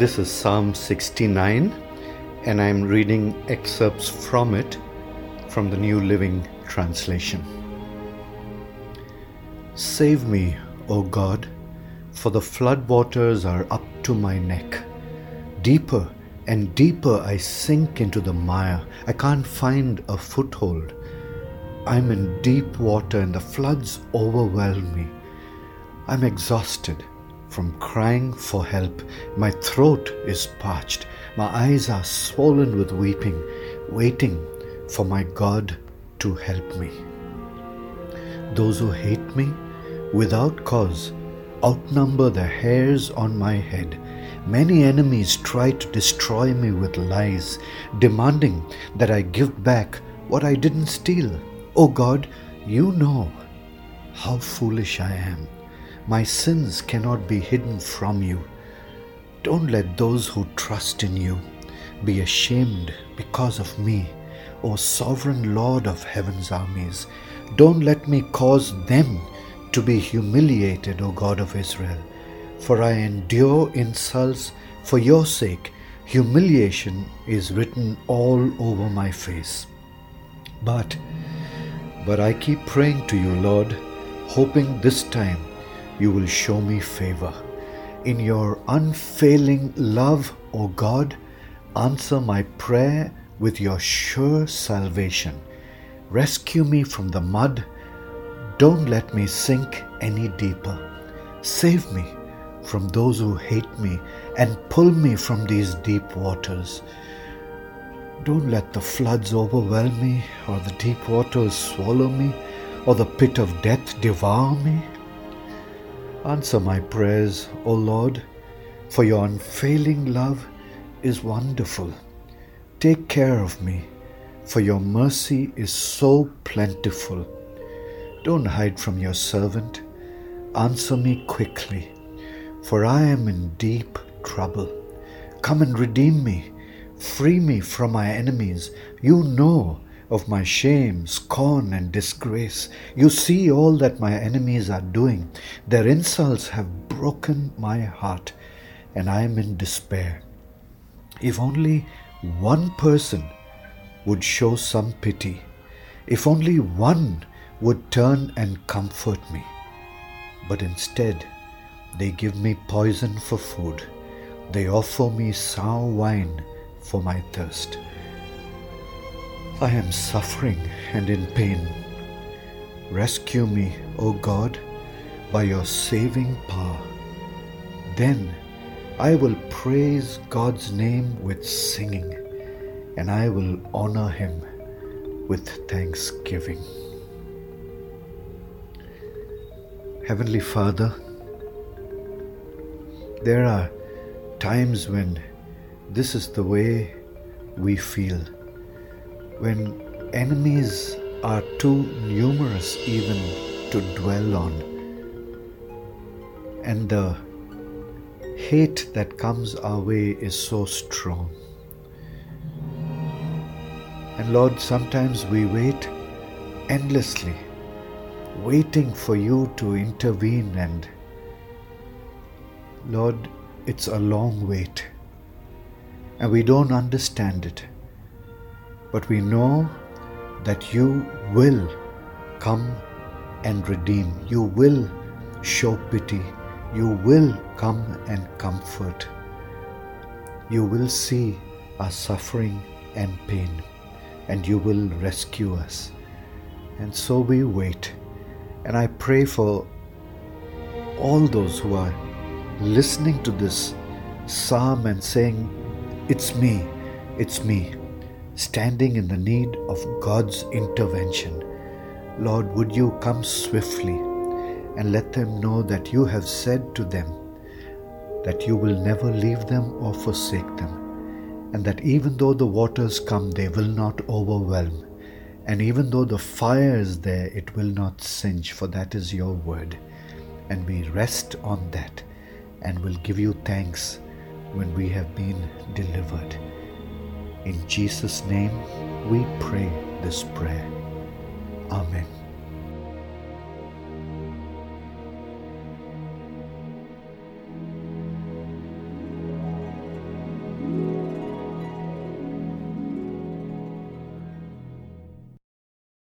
This is Psalm 69, and I'm reading excerpts from it from the New Living Translation. Save me, O God, for the floodwaters are up to my neck. Deeper and deeper I sink into the mire. I can't find a foothold. I'm in deep water and the floods overwhelm me. I'm exhausted from crying for help. My throat is parched. My eyes are swollen with weeping, waiting for my God to help me. Those who hate me without cause outnumber the hairs on my head. Many enemies try to destroy me with lies, demanding that I give back what I didn't steal. Oh God, you know how foolish I am. My sins cannot be hidden from you. Don't let those who trust in you be ashamed because of me, O sovereign Lord of heaven's armies. Don't let me cause them to be humiliated, O God of Israel. For I endure insults for your sake. Humiliation is written all over my face. But, but I keep praying to you, Lord, hoping this time you will show me favor. In your unfailing love, O God, answer my prayer with your sure salvation. Rescue me from the mud. Don't let me sink any deeper. Save me from those who hate me and pull me from these deep waters. Don't let the floods overwhelm me, or the deep waters swallow me, or the pit of death devour me. Answer my prayers, O Lord, for your unfailing love is wonderful. Take care of me, for your mercy is so plentiful. Don't hide from your servant. Answer me quickly, for I am in deep trouble. Come and redeem me. Free me from my enemies. You know of my shame, scorn, and disgrace. You see all that my enemies are doing. Their insults have broken my heart, and I am in despair. If only one person would show some pity, if only one would turn and comfort me. But instead, they give me poison for food. They offer me sour wine for my thirst. I am suffering and in pain. Rescue me, O God, by your saving power. Then I will praise God's name with singing, and I will honor him with thanksgiving. Heavenly Father, there are times when this is the way we feel when enemies are too numerous even to dwell on, and the hate that comes our way is so strong. And Lord, sometimes we wait endlessly, waiting for you to intervene, and Lord, it's a long wait, and we don't understand it. But we know that you will come and redeem. You will show pity. You will come and comfort. You will see our suffering and pain, and you will rescue us. And so we wait. And I pray for all those who are listening to this psalm and saying, It's me, it's me standing in the need of God's intervention. Lord, would you come swiftly and let them know that you have said to them that you will never leave them or forsake them, and that even though the waters come, they will not overwhelm, and even though the fire is there, it will not singe, for that is your word. And we rest on that and will give you thanks when we have been delivered. In Jesus' name, we pray this prayer. Amen.